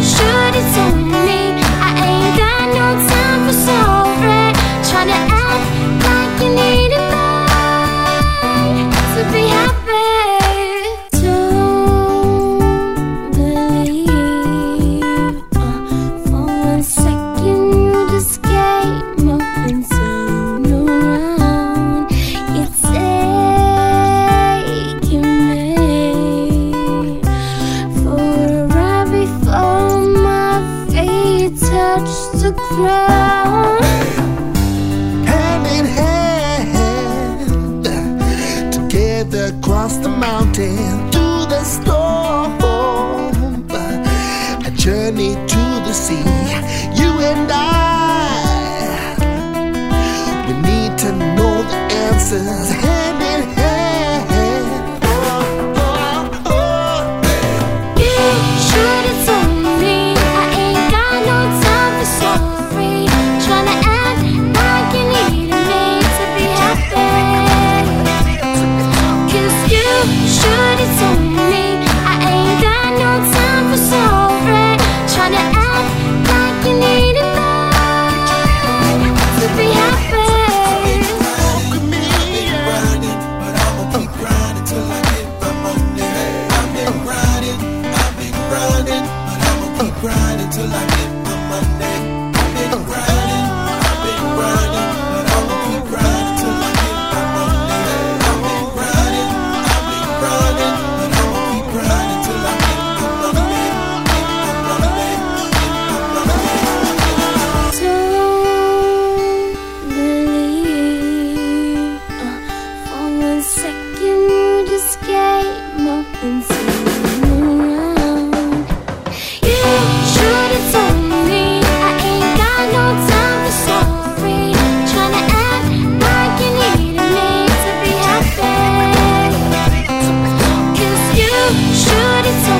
should it tell me? to ground. Hand in hand, together across the mountain, through the storm, a journey to the sea. You and I, we need to know the answers. been grinding till I get my money. I've been oh. grinding. りそう